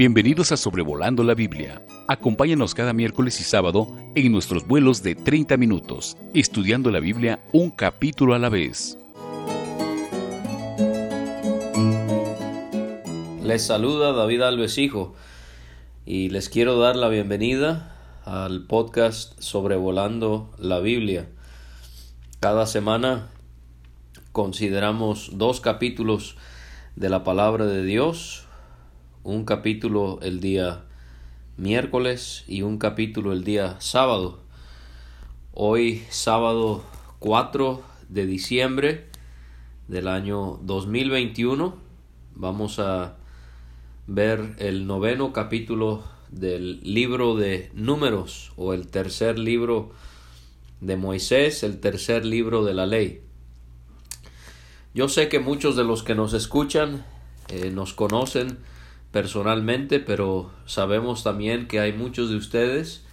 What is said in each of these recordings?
Bienvenidos a Sobrevolando la Biblia. Acompáñanos cada miércoles y sábado en nuestros vuelos de 30 minutos, estudiando la Biblia un capítulo a la vez. Les saluda David Alves Hijo y les quiero dar la bienvenida al podcast Sobrevolando la Biblia. Cada semana consideramos dos capítulos de la palabra de Dios un capítulo el día miércoles y un capítulo el día sábado. Hoy sábado 4 de diciembre del año 2021 vamos a ver el noveno capítulo del libro de números o el tercer libro de Moisés, el tercer libro de la ley. Yo sé que muchos de los que nos escuchan eh, nos conocen personalmente, pero sabemos también que hay muchos de ustedes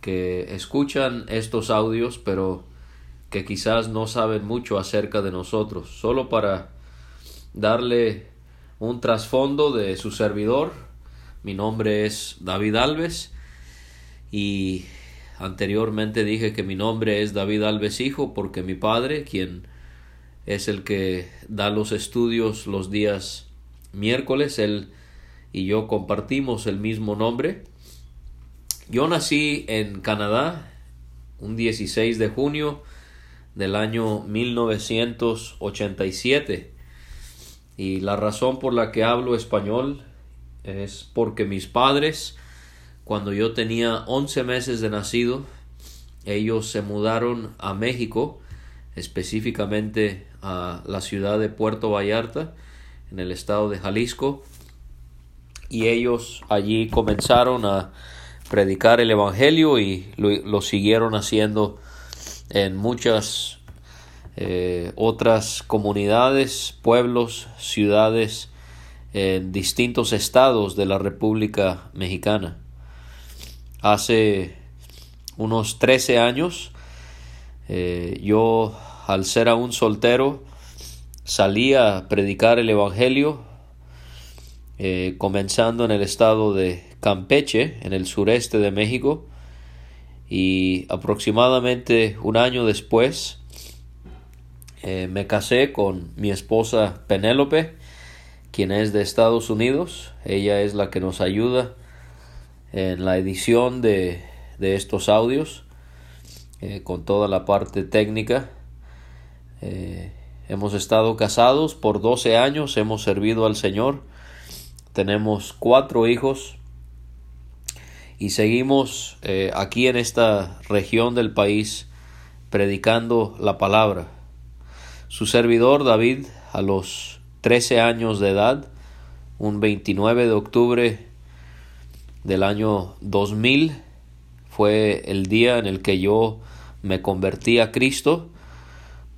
que escuchan estos audios, pero que quizás no saben mucho acerca de nosotros. Solo para darle un trasfondo de su servidor, mi nombre es David Alves y anteriormente dije que mi nombre es David Alves Hijo porque mi padre, quien es el que da los estudios los días miércoles, él y yo compartimos el mismo nombre. Yo nací en Canadá un 16 de junio del año 1987 y la razón por la que hablo español es porque mis padres cuando yo tenía 11 meses de nacido ellos se mudaron a México específicamente a la ciudad de Puerto Vallarta en el estado de Jalisco y ellos allí comenzaron a predicar el Evangelio y lo, siguieron haciendo en muchas eh, otras comunidades, pueblos, ciudades, en distintos estados de la República Mexicana. Hace unos 13 años, eh, yo al ser aún soltero, salí a predicar el Evangelio eh, comenzando en el estado de Campeche, en el sureste de México, y aproximadamente un año después eh, me casé con mi esposa Penélope, quien es de Estados Unidos. Ella es la que nos ayuda en la edición de, estos audios, eh, con toda la parte técnica. hemos estado casados por 12 años, hemos servido al Señor tenemos cuatro hijos y seguimos eh, aquí en esta región del país predicando la palabra. Su servidor David a los 13 años de edad, un 29 de octubre del año 2000, fue el día en el que yo me convertí a Cristo,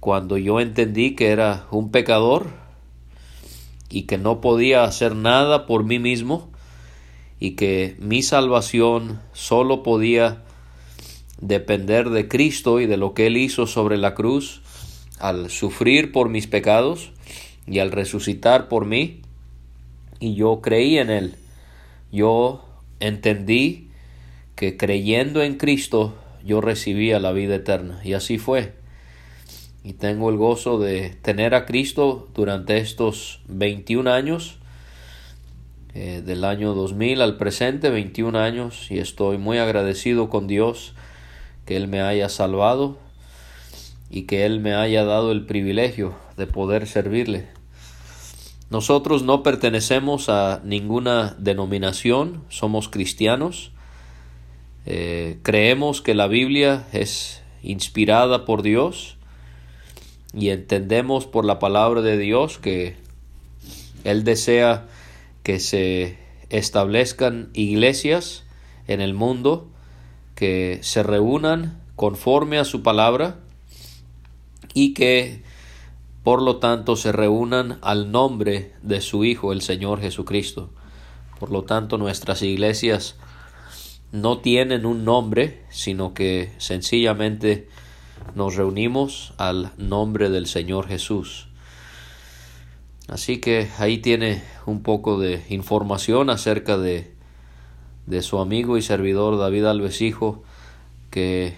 cuando yo entendí que era un pecador, y que no podía hacer nada por mí mismo y que mi salvación solo podía depender de Cristo y de lo que Él hizo sobre la cruz al sufrir por mis pecados y al resucitar por mí. Y yo creí en Él. Yo entendí que creyendo en Cristo yo recibía la vida eterna. Y así fue y tengo el gozo de tener a Cristo durante estos 21 años, eh, del año 2000 al presente, 21 años, y estoy muy agradecido con Dios que Él me haya salvado y que Él me haya dado el privilegio de poder servirle. Nosotros no pertenecemos a ninguna denominación, somos cristianos, eh, creemos que la Biblia es inspirada por Dios, y entendemos por la palabra de Dios que Él desea que se establezcan iglesias en el mundo que se reúnan conforme a su palabra y que por lo tanto se reúnan al nombre de su Hijo, el Señor Jesucristo. Por lo tanto, nuestras iglesias no tienen un nombre, sino que sencillamente nos reunimos al nombre del Señor Jesús. Así que ahí tiene un poco de información acerca de, de su amigo y servidor David Alves Hijo que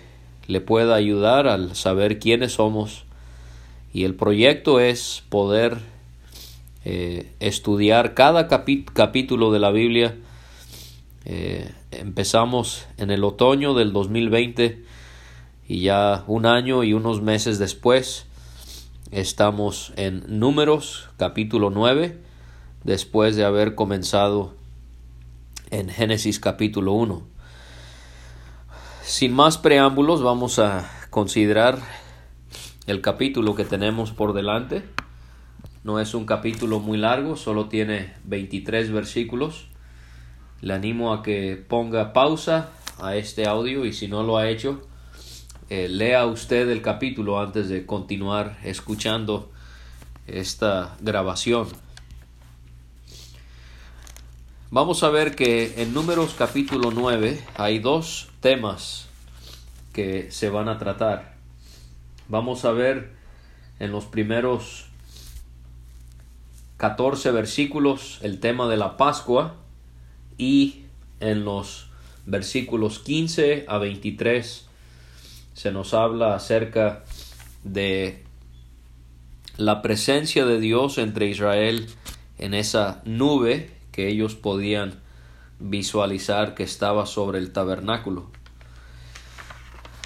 le pueda ayudar al saber quiénes somos y el proyecto es poder eh, estudiar cada capítulo de la Biblia. Eh, empezamos en el otoño del 2020 y ya un año y unos meses después estamos en números capítulo 9 después de haber comenzado en Génesis capítulo 1. Sin más preámbulos vamos a considerar el capítulo que tenemos por delante. No es un capítulo muy largo, solo tiene 23 versículos. Le animo a que ponga pausa a este audio y si no lo ha hecho, eh, lea usted el capítulo antes de continuar escuchando esta grabación. Vamos a ver que en Números capítulo 9 hay dos temas que se van a tratar. Vamos a ver en los primeros 14 versículos el tema de la Pascua y en los versículos 15 a 23 se nos habla acerca de la presencia de Dios entre Israel en esa nube que ellos podían visualizar que estaba sobre el tabernáculo.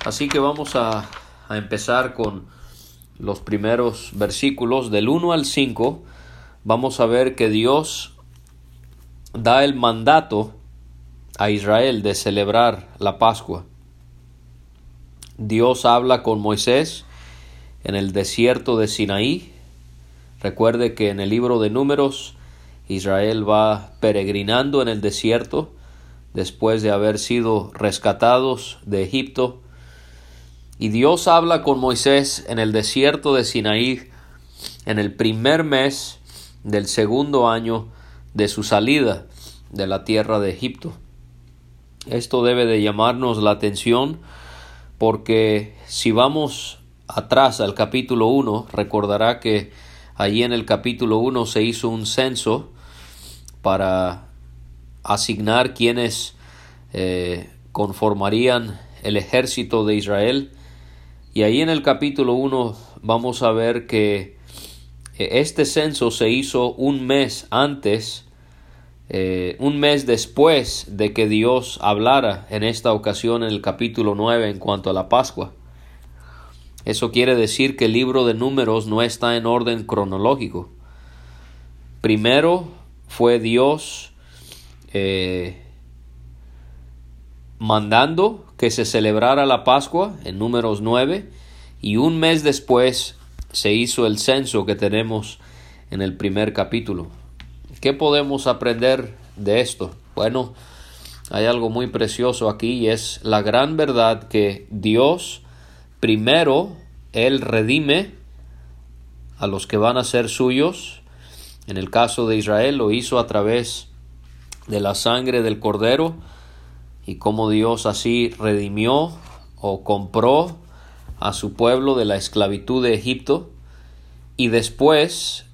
Así que vamos a, empezar con los primeros versículos del 1 al 5 vamos a ver que Dios da el mandato a Israel de celebrar la Pascua. Dios habla con Moisés en el desierto de Sinaí. Recuerde que en el libro de números Israel va peregrinando en el desierto después de haber sido rescatados de Egipto. Y Dios habla con Moisés en el desierto de Sinaí en el primer mes del segundo año de su salida de la tierra de Egipto. Esto debe de llamarnos la atención porque si vamos atrás al capítulo 1, recordará que allí en el capítulo 1 se hizo un censo para asignar quienes eh, conformarían el ejército de Israel. Y ahí en el capítulo 1 vamos a ver que este censo se hizo un mes antes, eh, un mes después de que Dios hablara en esta ocasión en el capítulo 9 en cuanto a la Pascua. Eso quiere decir que el libro de números no está en orden cronológico. Primero fue Dios eh, mandando que se celebrara la Pascua en números 9 y un mes después se hizo el censo que tenemos en el primer capítulo. ¿Qué podemos aprender de esto? Bueno, hay algo muy precioso aquí y es la gran verdad que Dios primero, Él redime a los que van a ser suyos. En el caso de Israel lo hizo a través de la sangre del cordero y como Dios así redimió o compró a su pueblo de la esclavitud de Egipto y después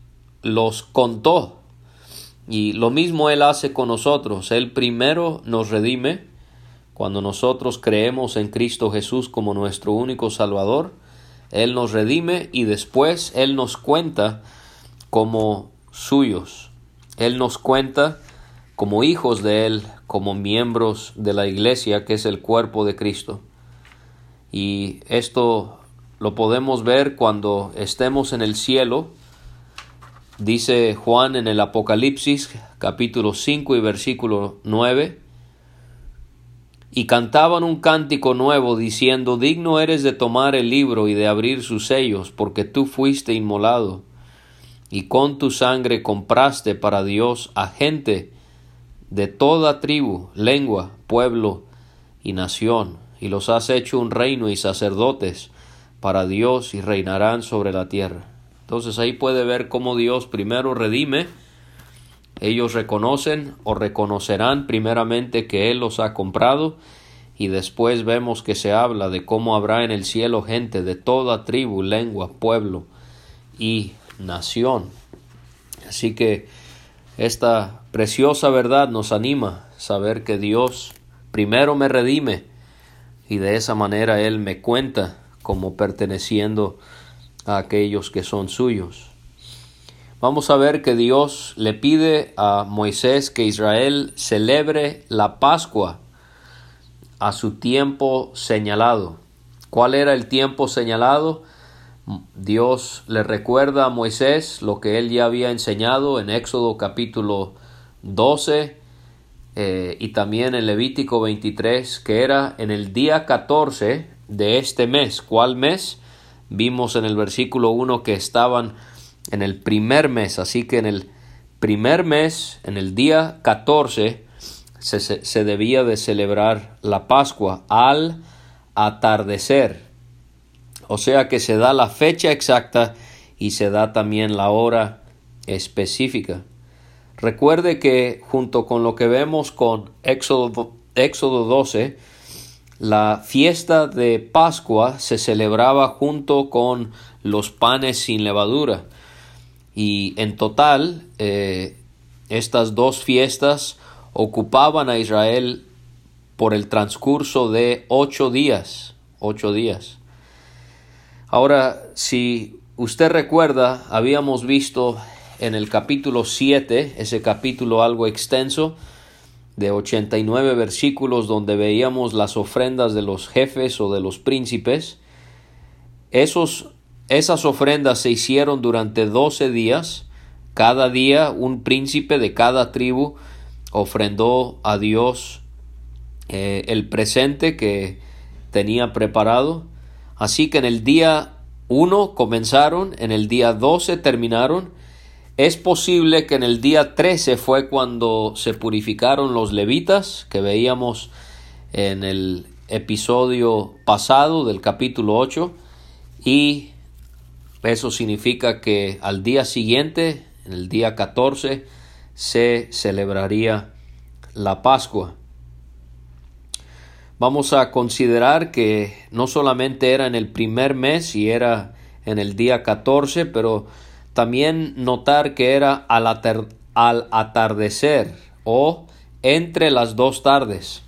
los contó. Y lo mismo Él hace con nosotros. Él primero nos redime cuando nosotros creemos en Cristo Jesús como nuestro único Salvador. Él nos redime y después Él nos cuenta como suyos. Él nos cuenta como hijos de Él, como miembros de la iglesia que es el cuerpo de Cristo. Y esto lo podemos ver cuando estemos en el cielo. Dice Juan en el Apocalipsis capítulo 5 y versículo 9. Y cantaban un cántico nuevo diciendo, Digno eres de tomar el libro y de abrir sus sellos, porque tú fuiste inmolado, y con tu sangre compraste para Dios a gente de toda tribu, lengua, pueblo y nación y los has hecho un reino y sacerdotes para Dios y reinarán sobre la tierra. Entonces ahí puede ver cómo Dios primero redime, ellos reconocen o reconocerán primeramente que Él los ha comprado y después vemos que se habla de cómo habrá en el cielo gente de toda tribu, lengua, pueblo y nación. Así que esta preciosa verdad nos anima a saber que Dios primero me redime y de esa manera Él me cuenta como perteneciendo a aquellos que son suyos. Vamos a ver que Dios le pide a Moisés que Israel celebre la Pascua a su tiempo señalado. ¿Cuál era el tiempo señalado? Dios le recuerda a Moisés lo que él ya había enseñado en Éxodo capítulo 12 eh, y también en Levítico 23, que era en el día 14 de este mes. ¿Cuál mes? Vimos en el versículo 1 que estaban en el primer mes, así que en el primer mes, en el día 14, se, se debía de celebrar la Pascua al atardecer. O sea que se da la fecha exacta y se da también la hora específica. Recuerde que junto con lo que vemos con Éxodo, Éxodo 12, la fiesta de Pascua se celebraba junto con los panes sin levadura. Y en total, eh, estas dos fiestas ocupaban a Israel por el transcurso de ocho días. Ocho días. Ahora, si usted recuerda, habíamos visto en el capítulo 7, ese capítulo algo extenso, de 89 versículos donde veíamos las ofrendas de los jefes o de los príncipes. Esos, esas ofrendas se hicieron durante 12 días. Cada día un príncipe de cada tribu ofrendó a Dios eh, el presente que tenía preparado Así que en el día 1 comenzaron, en el día 12 terminaron. Es posible que en el día 13 fue cuando se purificaron los levitas, que veíamos en el episodio pasado del capítulo 8, y eso significa que al día siguiente, en el día 14, se celebraría la Pascua. Vamos a considerar que no solamente era en el primer mes y era en el día 14, pero también notar que era al, atardecer o entre las dos tardes.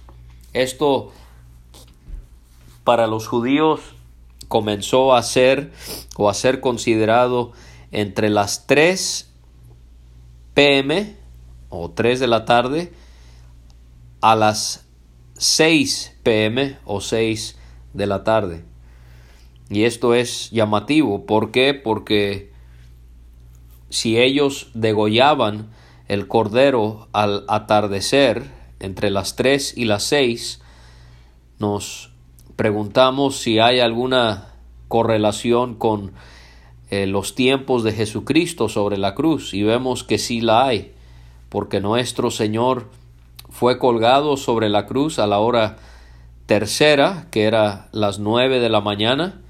Esto para los judíos comenzó a ser o a ser considerado entre las 3 pm o 3 de la tarde a las 6 pm o 6 de la tarde. Y esto es llamativo. ¿Por qué? Porque si ellos degollaban el cordero al atardecer entre las 3 y las 6, nos preguntamos si hay alguna correlación con eh, los tiempos de Jesucristo sobre la cruz y vemos que sí la hay, porque nuestro Señor fue colgado sobre la cruz a la hora tercera, que era las nueve de la mañana,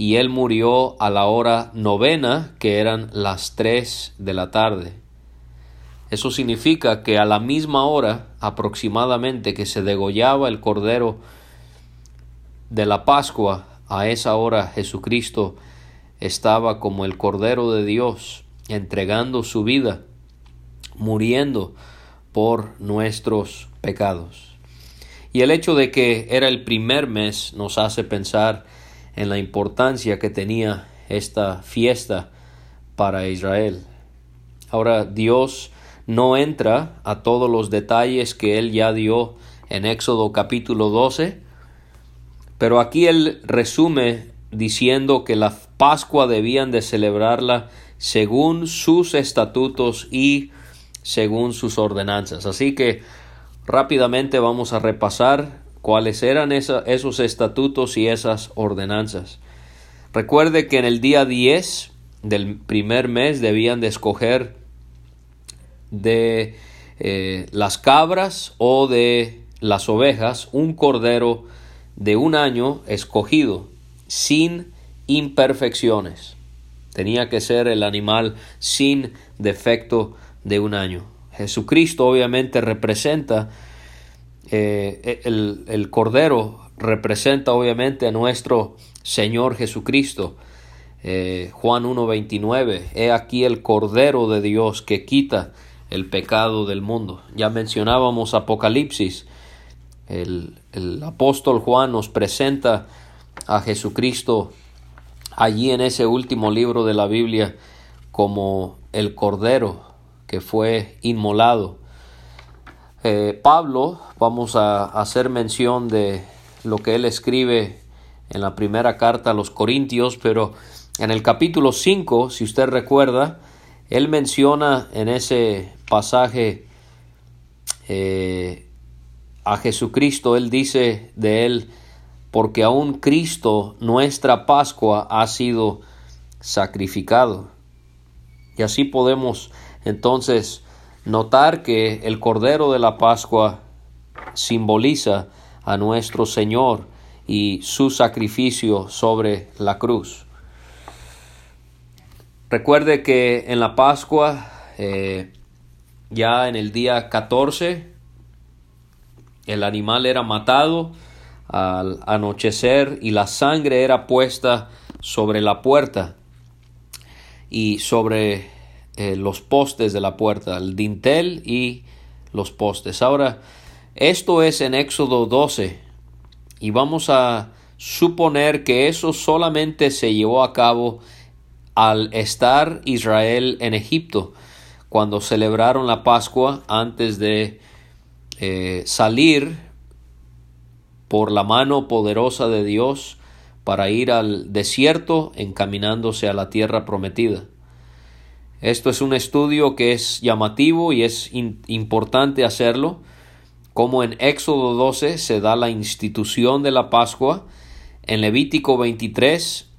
y él murió a la hora novena, que eran las tres de la tarde. Eso significa que a la misma hora aproximadamente que se degollaba el cordero de la Pascua, a esa hora Jesucristo estaba como el cordero de Dios, entregando su vida, muriendo por nuestros pecados. Y el hecho de que era el primer mes nos hace pensar en la importancia que tenía esta fiesta para Israel. Ahora Dios no entra a todos los detalles que él ya dio en Éxodo capítulo 12, pero aquí él resume diciendo que la Pascua debían de celebrarla según sus estatutos y según sus ordenanzas. Así que rápidamente vamos a repasar cuáles eran esos estatutos y esas ordenanzas. Recuerde que en el día 10 del primer mes debían de escoger de eh, las cabras o de las ovejas un cordero de un año escogido sin imperfecciones. Tenía que ser el animal sin defecto de un año. Jesucristo obviamente representa, eh, el, el, Cordero representa obviamente a nuestro Señor Jesucristo. eh, Juan 1.29, he aquí el Cordero de Dios que quita el pecado del mundo. Ya mencionábamos Apocalipsis, el, el apóstol Juan nos presenta a Jesucristo allí en ese último libro de la Biblia como el Cordero que fue inmolado. Eh, Pablo, vamos a hacer mención de lo que él escribe en la primera carta a los Corintios, pero en el capítulo 5, si usted recuerda, él menciona en ese pasaje eh, a Jesucristo, él dice de él, porque aún Cristo, nuestra Pascua, ha sido sacrificado. Y así podemos entonces notar que el Cordero de la Pascua simboliza a nuestro Señor y su sacrificio sobre la cruz. Recuerde que en la Pascua, eh, ya en el día 14, el animal era matado al anochecer y la sangre era puesta sobre la puerta y sobre eh, los postes de la puerta, el dintel y los postes. Ahora, esto es en Éxodo 12 y vamos a suponer que eso solamente se llevó a cabo al estar Israel en Egipto, cuando celebraron la Pascua antes de eh, salir por la mano poderosa de Dios para ir al desierto encaminándose a la tierra prometida. Esto es un estudio que es llamativo y es importante hacerlo, como en Éxodo 12 se da la institución de la Pascua, en Levítico 23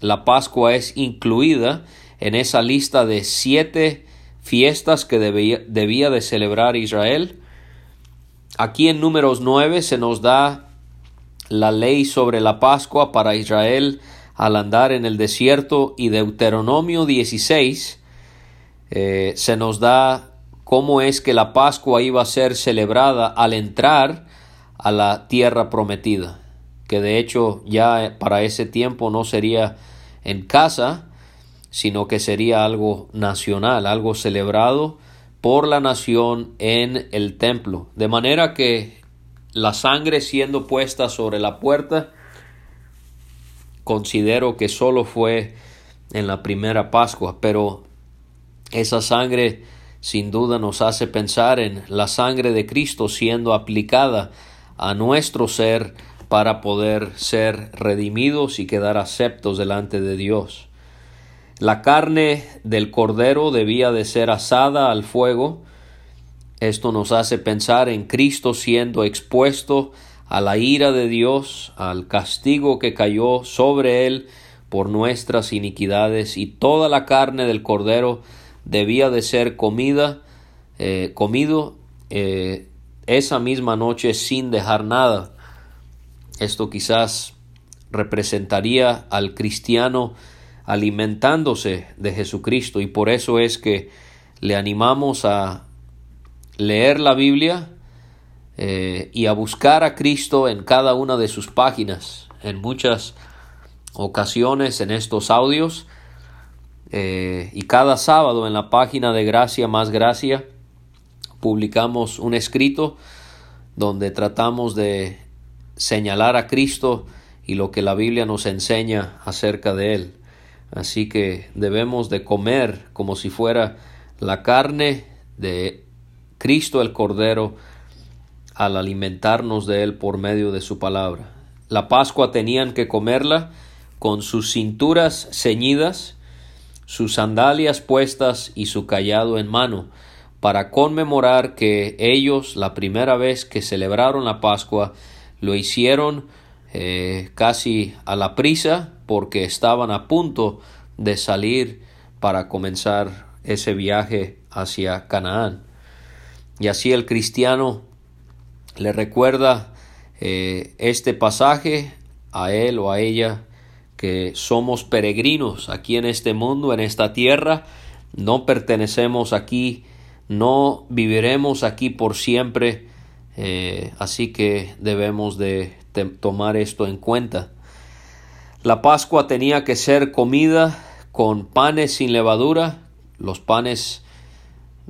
la Pascua es incluida en esa lista de siete fiestas que debía, debía de celebrar Israel. Aquí en números 9 se nos da la ley sobre la Pascua para Israel al andar en el desierto y Deuteronomio 16 eh, se nos da cómo es que la Pascua iba a ser celebrada al entrar a la tierra prometida, que de hecho ya para ese tiempo no sería en casa, sino que sería algo nacional, algo celebrado por la nación en el templo. De manera que la sangre siendo puesta sobre la puerta, considero que solo fue en la primera Pascua, pero esa sangre sin duda nos hace pensar en la sangre de Cristo siendo aplicada a nuestro ser para poder ser redimidos y quedar aceptos delante de Dios. La carne del cordero debía de ser asada al fuego. Esto nos hace pensar en Cristo siendo expuesto a la ira de Dios, al castigo que cayó sobre él por nuestras iniquidades, y toda la carne del cordero debía de ser comida, eh, comido eh, esa misma noche sin dejar nada. Esto quizás representaría al cristiano alimentándose de Jesucristo y por eso es que le animamos a leer la Biblia eh, y a buscar a Cristo en cada una de sus páginas. En muchas ocasiones en estos audios eh, y cada sábado en la página de Gracia más Gracia publicamos un escrito donde tratamos de señalar a Cristo y lo que la Biblia nos enseña acerca de Él. Así que debemos de comer como si fuera la carne de Cristo el Cordero al alimentarnos de Él por medio de su palabra. La Pascua tenían que comerla con sus cinturas ceñidas sus sandalias puestas y su callado en mano, para conmemorar que ellos la primera vez que celebraron la Pascua lo hicieron eh, casi a la prisa porque estaban a punto de salir para comenzar ese viaje hacia Canaán. Y así el cristiano le recuerda eh, este pasaje a él o a ella que somos peregrinos aquí en este mundo, en esta tierra, no pertenecemos aquí, no viviremos aquí por siempre, eh, así que debemos de tomar esto en cuenta. La Pascua tenía que ser comida con panes sin levadura. Los panes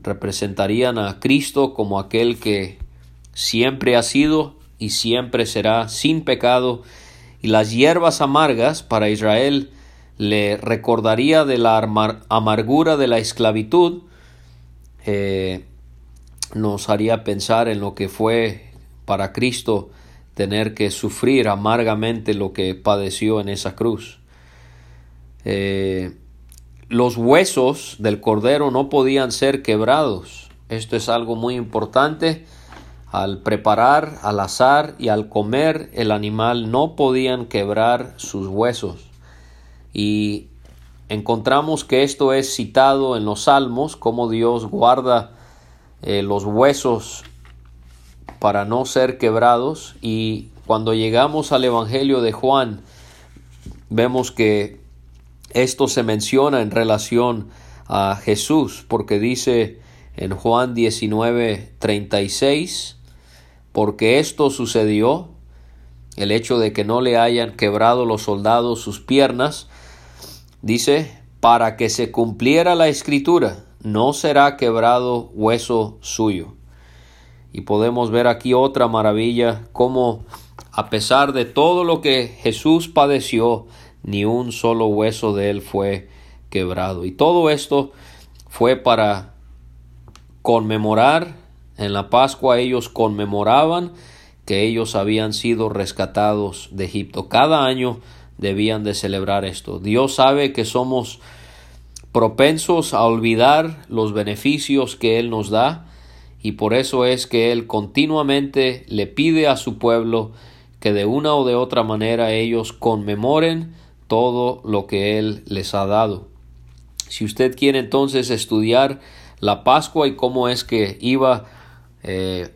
representarían a Cristo como aquel que siempre ha sido y siempre será sin pecado. Y las hierbas amargas para Israel le recordaría de la amargura de la esclavitud. Eh, nos haría pensar en lo que fue para Cristo tener que sufrir amargamente lo que padeció en esa cruz. Eh, los huesos del cordero no podían ser quebrados. Esto es algo muy importante. Al preparar, al azar y al comer el animal no podían quebrar sus huesos. Y encontramos que esto es citado en los salmos, como Dios guarda eh, los huesos para no ser quebrados y cuando llegamos al Evangelio de Juan vemos que esto se menciona en relación a Jesús porque dice en Juan 19 36 porque esto sucedió el hecho de que no le hayan quebrado los soldados sus piernas dice para que se cumpliera la escritura no será quebrado hueso suyo y podemos ver aquí otra maravilla, como a pesar de todo lo que Jesús padeció, ni un solo hueso de él fue quebrado. Y todo esto fue para conmemorar, en la Pascua ellos conmemoraban que ellos habían sido rescatados de Egipto. Cada año debían de celebrar esto. Dios sabe que somos propensos a olvidar los beneficios que Él nos da, y por eso es que Él continuamente le pide a su pueblo que de una o de otra manera ellos conmemoren todo lo que Él les ha dado. Si usted quiere entonces estudiar la Pascua y cómo es que iba eh,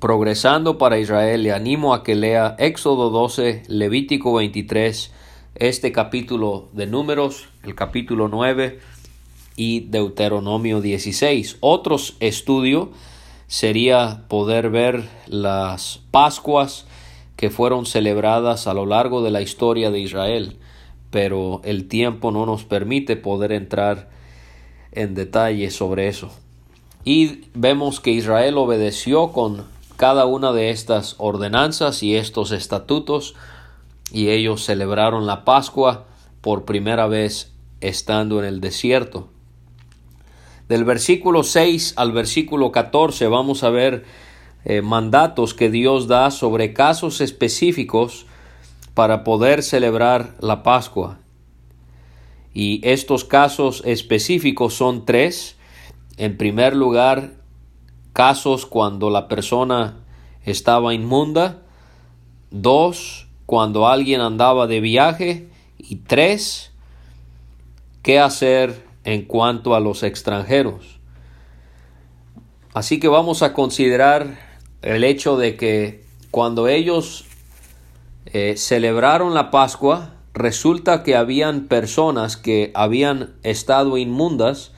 progresando para Israel, le animo a que lea Éxodo 12, Levítico 23, este capítulo de números, el capítulo 9 y Deuteronomio 16. Otros estudio sería poder ver las Pascuas que fueron celebradas a lo largo de la historia de Israel, pero el tiempo no nos permite poder entrar en detalle sobre eso. Y vemos que Israel obedeció con cada una de estas ordenanzas y estos estatutos, y ellos celebraron la Pascua por primera vez estando en el desierto. Del versículo 6 al versículo 14 vamos a ver eh, mandatos que Dios da sobre casos específicos para poder celebrar la Pascua. Y estos casos específicos son tres. En primer lugar, casos cuando la persona estaba inmunda. Dos, cuando alguien andaba de viaje. Y tres, qué hacer en cuanto a los extranjeros. Así que vamos a considerar el hecho de que cuando ellos eh, celebraron la Pascua, resulta que habían personas que habían estado inmundas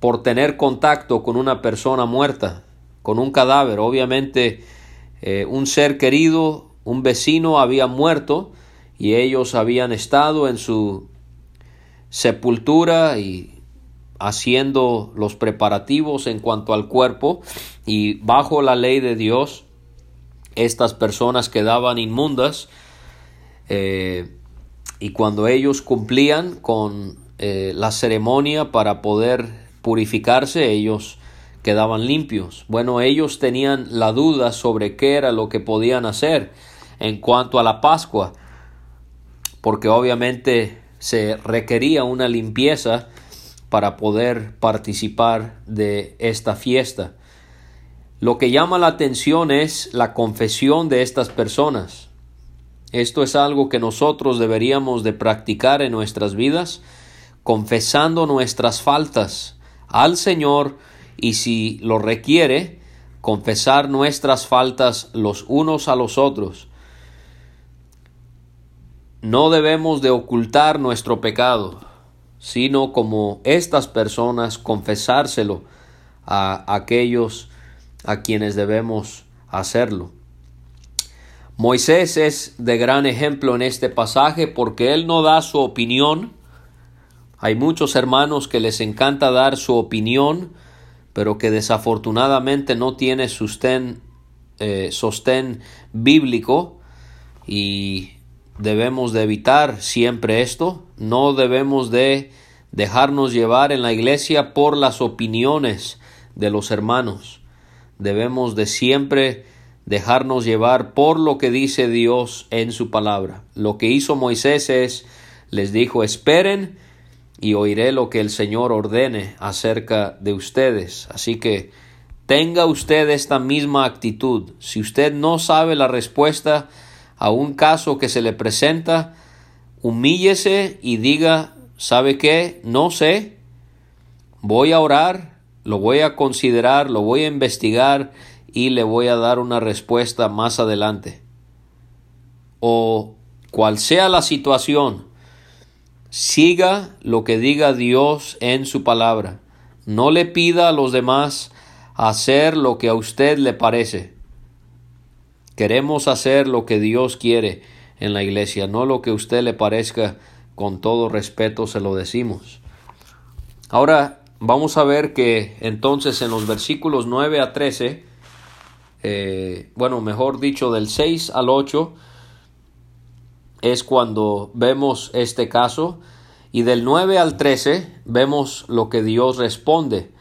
por tener contacto con una persona muerta, con un cadáver. Obviamente eh, un ser querido, un vecino había muerto y ellos habían estado en su sepultura y haciendo los preparativos en cuanto al cuerpo y bajo la ley de Dios estas personas quedaban inmundas eh, y cuando ellos cumplían con eh, la ceremonia para poder purificarse ellos quedaban limpios. Bueno, ellos tenían la duda sobre qué era lo que podían hacer en cuanto a la Pascua, porque obviamente se requería una limpieza para poder participar de esta fiesta. Lo que llama la atención es la confesión de estas personas. Esto es algo que nosotros deberíamos de practicar en nuestras vidas, confesando nuestras faltas al Señor y si lo requiere, confesar nuestras faltas los unos a los otros no debemos de ocultar nuestro pecado, sino como estas personas confesárselo a aquellos a quienes debemos hacerlo. Moisés es de gran ejemplo en este pasaje porque él no da su opinión. Hay muchos hermanos que les encanta dar su opinión, pero que desafortunadamente no tiene eh, sostén bíblico y debemos de evitar siempre esto. No debemos de dejarnos llevar en la iglesia por las opiniones de los hermanos. Debemos de siempre dejarnos llevar por lo que dice Dios en su palabra. Lo que hizo Moisés es, les dijo, esperen y oiré lo que el Señor ordene acerca de ustedes. Así que tenga usted esta misma actitud. Si usted no sabe la respuesta a un caso que se le presenta, humíllese y diga, ¿sabe qué? No sé. Voy a orar, lo voy a considerar, lo voy a investigar y le voy a dar una respuesta más adelante. O cual sea la situación, siga lo que diga Dios en su palabra. No le pida a los demás hacer lo que a usted le parece. Queremos hacer lo que Dios quiere en la iglesia, no lo que a usted le parezca. Con todo respeto se lo decimos. Ahora vamos a ver que entonces en los versículos 9 a 13 eh, bueno, mejor dicho, del 6 al 8 es cuando vemos este caso y del 9 al 13 vemos lo que Dios responde.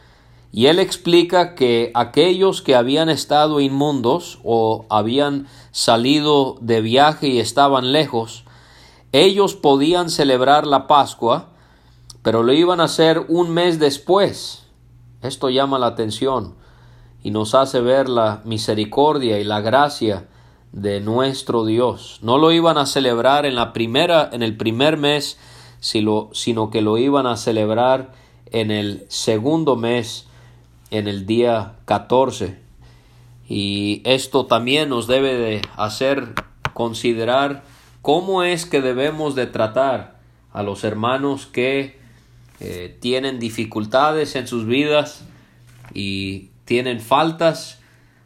Y él explica que aquellos que habían estado inmundos o habían salido de viaje y estaban lejos, ellos podían celebrar la Pascua, pero lo iban a hacer un mes después. Esto llama la atención y nos hace ver la misericordia y la gracia de nuestro Dios. No lo iban a celebrar en la primera en el primer mes, sino, que lo iban a celebrar en el segundo mes, en el día 14. Y esto también nos debe de hacer considerar cómo es que debemos de tratar a los hermanos que eh, tienen dificultades en sus vidas y tienen faltas,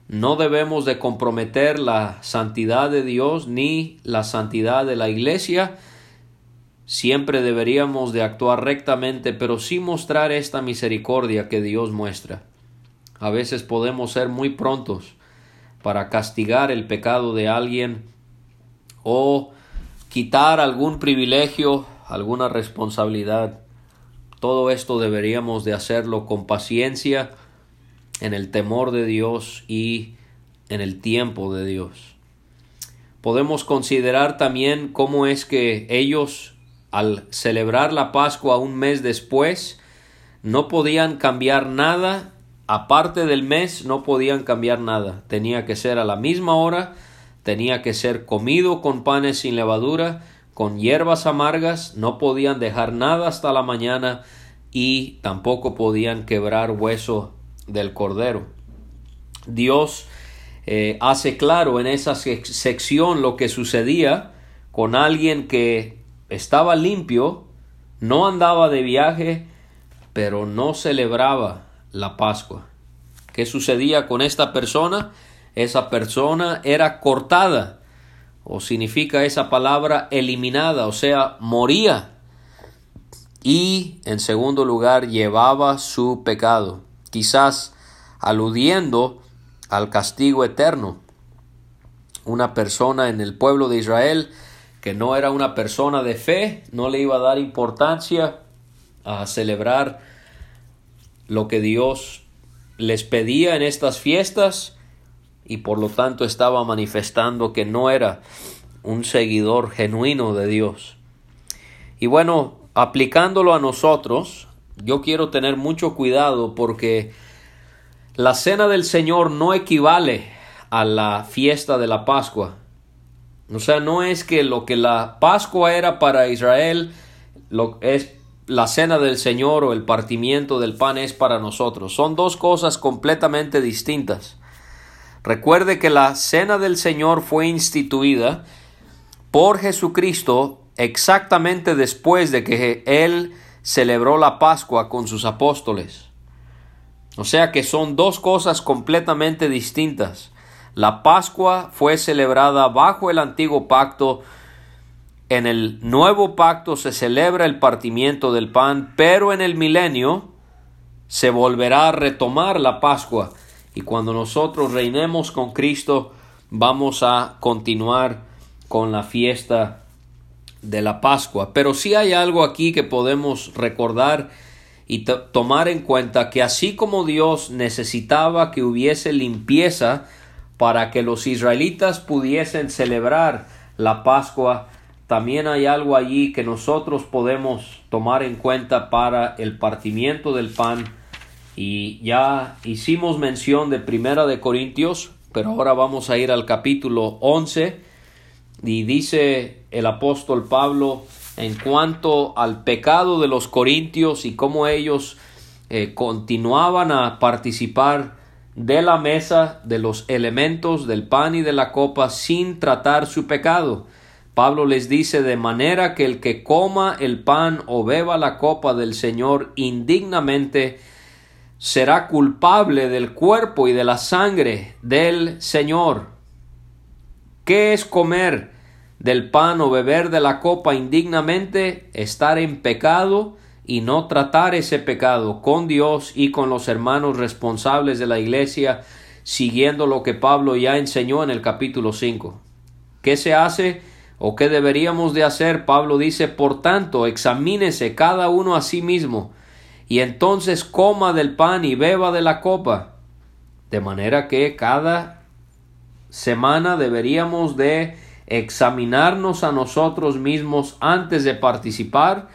no debemos de comprometer la santidad de Dios ni la santidad de la iglesia. Siempre deberíamos de actuar rectamente, pero sí mostrar esta misericordia que Dios muestra. A veces podemos ser muy prontos para castigar el pecado de alguien o quitar algún privilegio, alguna responsabilidad. Todo esto deberíamos de hacerlo con paciencia, en el temor de Dios y en el tiempo de Dios. Podemos considerar también cómo es que ellos, al celebrar la Pascua un mes después, no podían cambiar nada, aparte del mes no podían cambiar nada. Tenía que ser a la misma hora, tenía que ser comido con panes sin levadura, con hierbas amargas, no podían dejar nada hasta la mañana y tampoco podían quebrar hueso del Cordero. Dios eh, hace claro en esa sección lo que sucedía con alguien que estaba limpio, no andaba de viaje, pero no celebraba la Pascua. ¿Qué sucedía con esta persona? Esa persona era cortada, o significa esa palabra eliminada, o sea, moría. Y en segundo lugar, llevaba su pecado quizás aludiendo al castigo eterno. Una persona en el pueblo de Israel que no era una persona de fe, no le iba a dar importancia a celebrar lo que Dios les pedía en estas fiestas y por lo tanto estaba manifestando que no era un seguidor genuino de Dios. Y bueno, aplicándolo a nosotros, yo quiero tener mucho cuidado porque la cena del Señor no equivale a la fiesta de la Pascua. O sea, no es que lo que la Pascua era para Israel, lo es la cena del Señor o el partimiento del pan es para nosotros. Son dos cosas completamente distintas. Recuerde que la cena del Señor fue instituida por Jesucristo exactamente después de que Él celebró la Pascua con sus apóstoles. O sea que son dos cosas completamente distintas. La Pascua fue celebrada bajo el antiguo pacto. En el nuevo pacto se celebra el partimiento del pan, pero en el milenio se volverá a retomar la Pascua. Y cuando nosotros reinemos con Cristo, vamos a continuar con la fiesta de la Pascua. Pero sí hay algo aquí que podemos recordar y tomar en cuenta que así como Dios necesitaba que hubiese limpieza para que los israelitas pudiesen celebrar la Pascua, también hay algo allí que nosotros podemos tomar en cuenta para el partimiento del pan y ya hicimos mención de Primera de Corintios, pero ahora vamos a ir al capítulo 11 y dice el apóstol Pablo en cuanto al pecado de los corintios y cómo ellos eh, continuaban a participar de la mesa, de los elementos del pan y de la copa sin tratar su pecado. Pablo les dice de manera que el que coma el pan o beba la copa del Señor indignamente será culpable del cuerpo y de la sangre del Señor. ¿Qué es comer del pan o beber de la copa indignamente? Estar en pecado y no tratar ese pecado con Dios y con los hermanos responsables de la iglesia, siguiendo lo que Pablo ya enseñó en el capítulo 5. ¿Qué se hace o qué deberíamos de hacer? Pablo dice, por tanto, examínese cada uno a sí mismo, y entonces coma del pan y beba de la copa. De manera que cada semana deberíamos de examinarnos a nosotros mismos antes de participar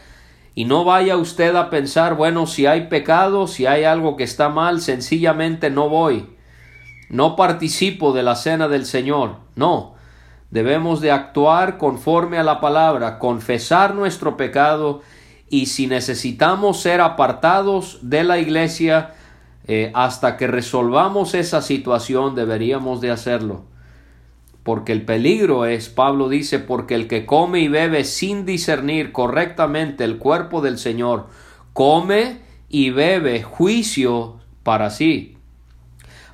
y no vaya usted a pensar, bueno, si hay pecado, si hay algo que está mal, sencillamente no voy. No participo de la cena del Señor. No. Debemos de actuar conforme a la palabra, confesar nuestro pecado y si necesitamos ser apartados de la iglesia eh, hasta que resolvamos esa situación, deberíamos de hacerlo porque el peligro es, Pablo dice, porque el que come y bebe sin discernir correctamente el cuerpo del Señor, come y bebe juicio para sí.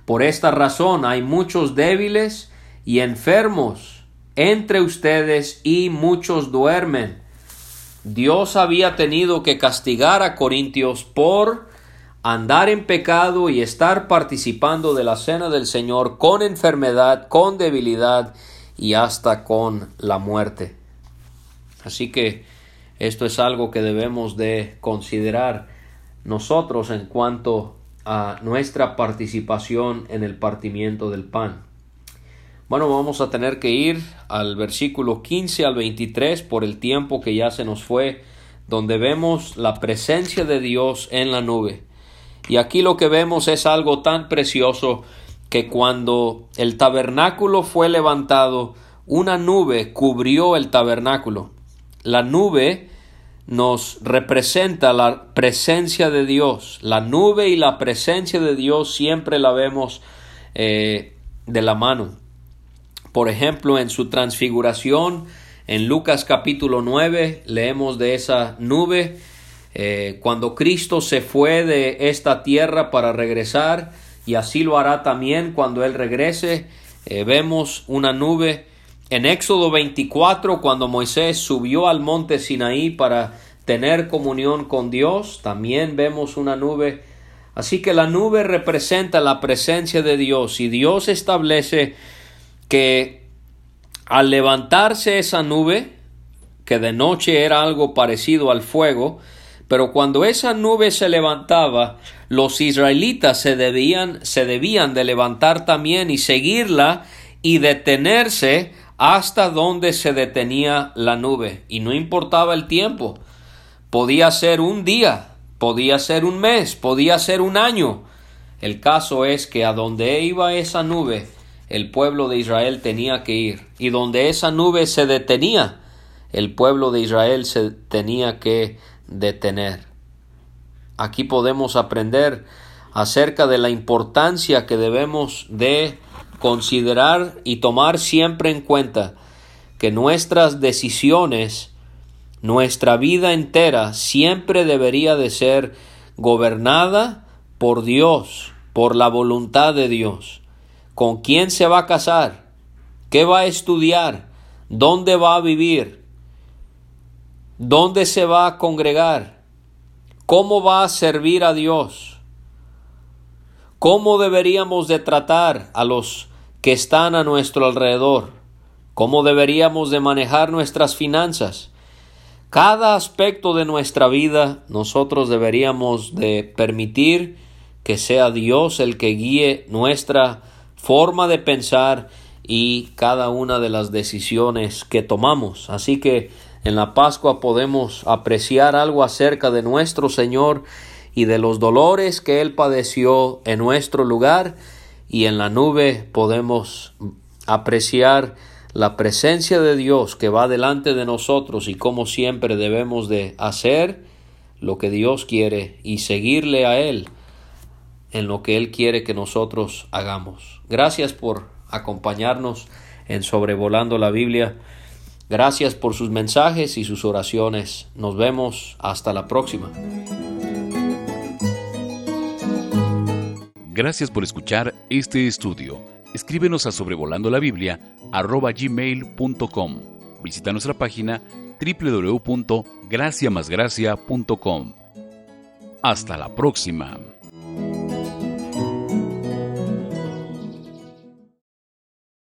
Por esta razón hay muchos débiles y enfermos entre ustedes y muchos duermen. Dios había tenido que castigar a Corintios por andar en pecado y estar participando de la cena del Señor con enfermedad, con debilidad y hasta con la muerte. Así que esto es algo que debemos de considerar nosotros en cuanto a nuestra participación en el partimiento del pan. Bueno, vamos a tener que ir al versículo 15 al 23 por el tiempo que ya se nos fue, donde vemos la presencia de Dios en la nube. Y aquí lo que vemos es algo tan precioso que cuando el tabernáculo fue levantado, una nube cubrió el tabernáculo. La nube nos representa la presencia de Dios. La nube y la presencia de Dios siempre la vemos eh, de la mano. Por ejemplo, en su transfiguración, en Lucas capítulo 9, leemos de esa nube eh, cuando Cristo se fue de esta tierra para regresar, y así lo hará también cuando Él regrese, eh, vemos una nube. En Éxodo 24, cuando Moisés subió al monte Sinaí para tener comunión con Dios, también vemos una nube. Así que la nube representa la presencia de Dios y Dios establece que al levantarse esa nube, que de noche era algo parecido al fuego, pero cuando esa nube se levantaba, los israelitas se debían, se debían de levantar también y seguirla y detenerse hasta donde se detenía la nube. Y no importaba el tiempo. Podía ser un día, podía ser un mes, podía ser un año. El caso es que a donde iba esa nube, el pueblo de Israel tenía que ir. Y donde esa nube se detenía, el pueblo de Israel se tenía que detener. Aquí podemos aprender acerca de la importancia que debemos de considerar y tomar siempre en cuenta que nuestras decisiones, nuestra vida entera siempre debería de ser gobernada por Dios, por la voluntad de Dios. con quién se va a casar, qué va a estudiar, dónde va a vivir, dónde se va a congregar, cómo va a servir a Dios, cómo deberíamos de tratar a los que están a nuestro alrededor, cómo deberíamos de manejar nuestras finanzas. Cada aspecto de nuestra vida nosotros deberíamos de permitir que sea Dios el que guíe nuestra forma de pensar y cada una de las decisiones que tomamos. Así que en la Pascua podemos apreciar algo acerca de nuestro Señor y de los dolores que Él padeció en nuestro lugar y en la nube podemos apreciar la presencia de Dios que va delante de nosotros y como siempre debemos de hacer lo que Dios quiere y seguirle a Él en lo que Él quiere que nosotros hagamos. Gracias por acompañarnos en Sobrevolando la Biblia. Gracias por sus mensajes y sus oraciones. Nos vemos hasta la próxima. Gracias por escuchar este estudio. Escríbenos a sobrevolando la Biblia gmail.com. Visita nuestra página www.graciamasgracia.com. Hasta la próxima.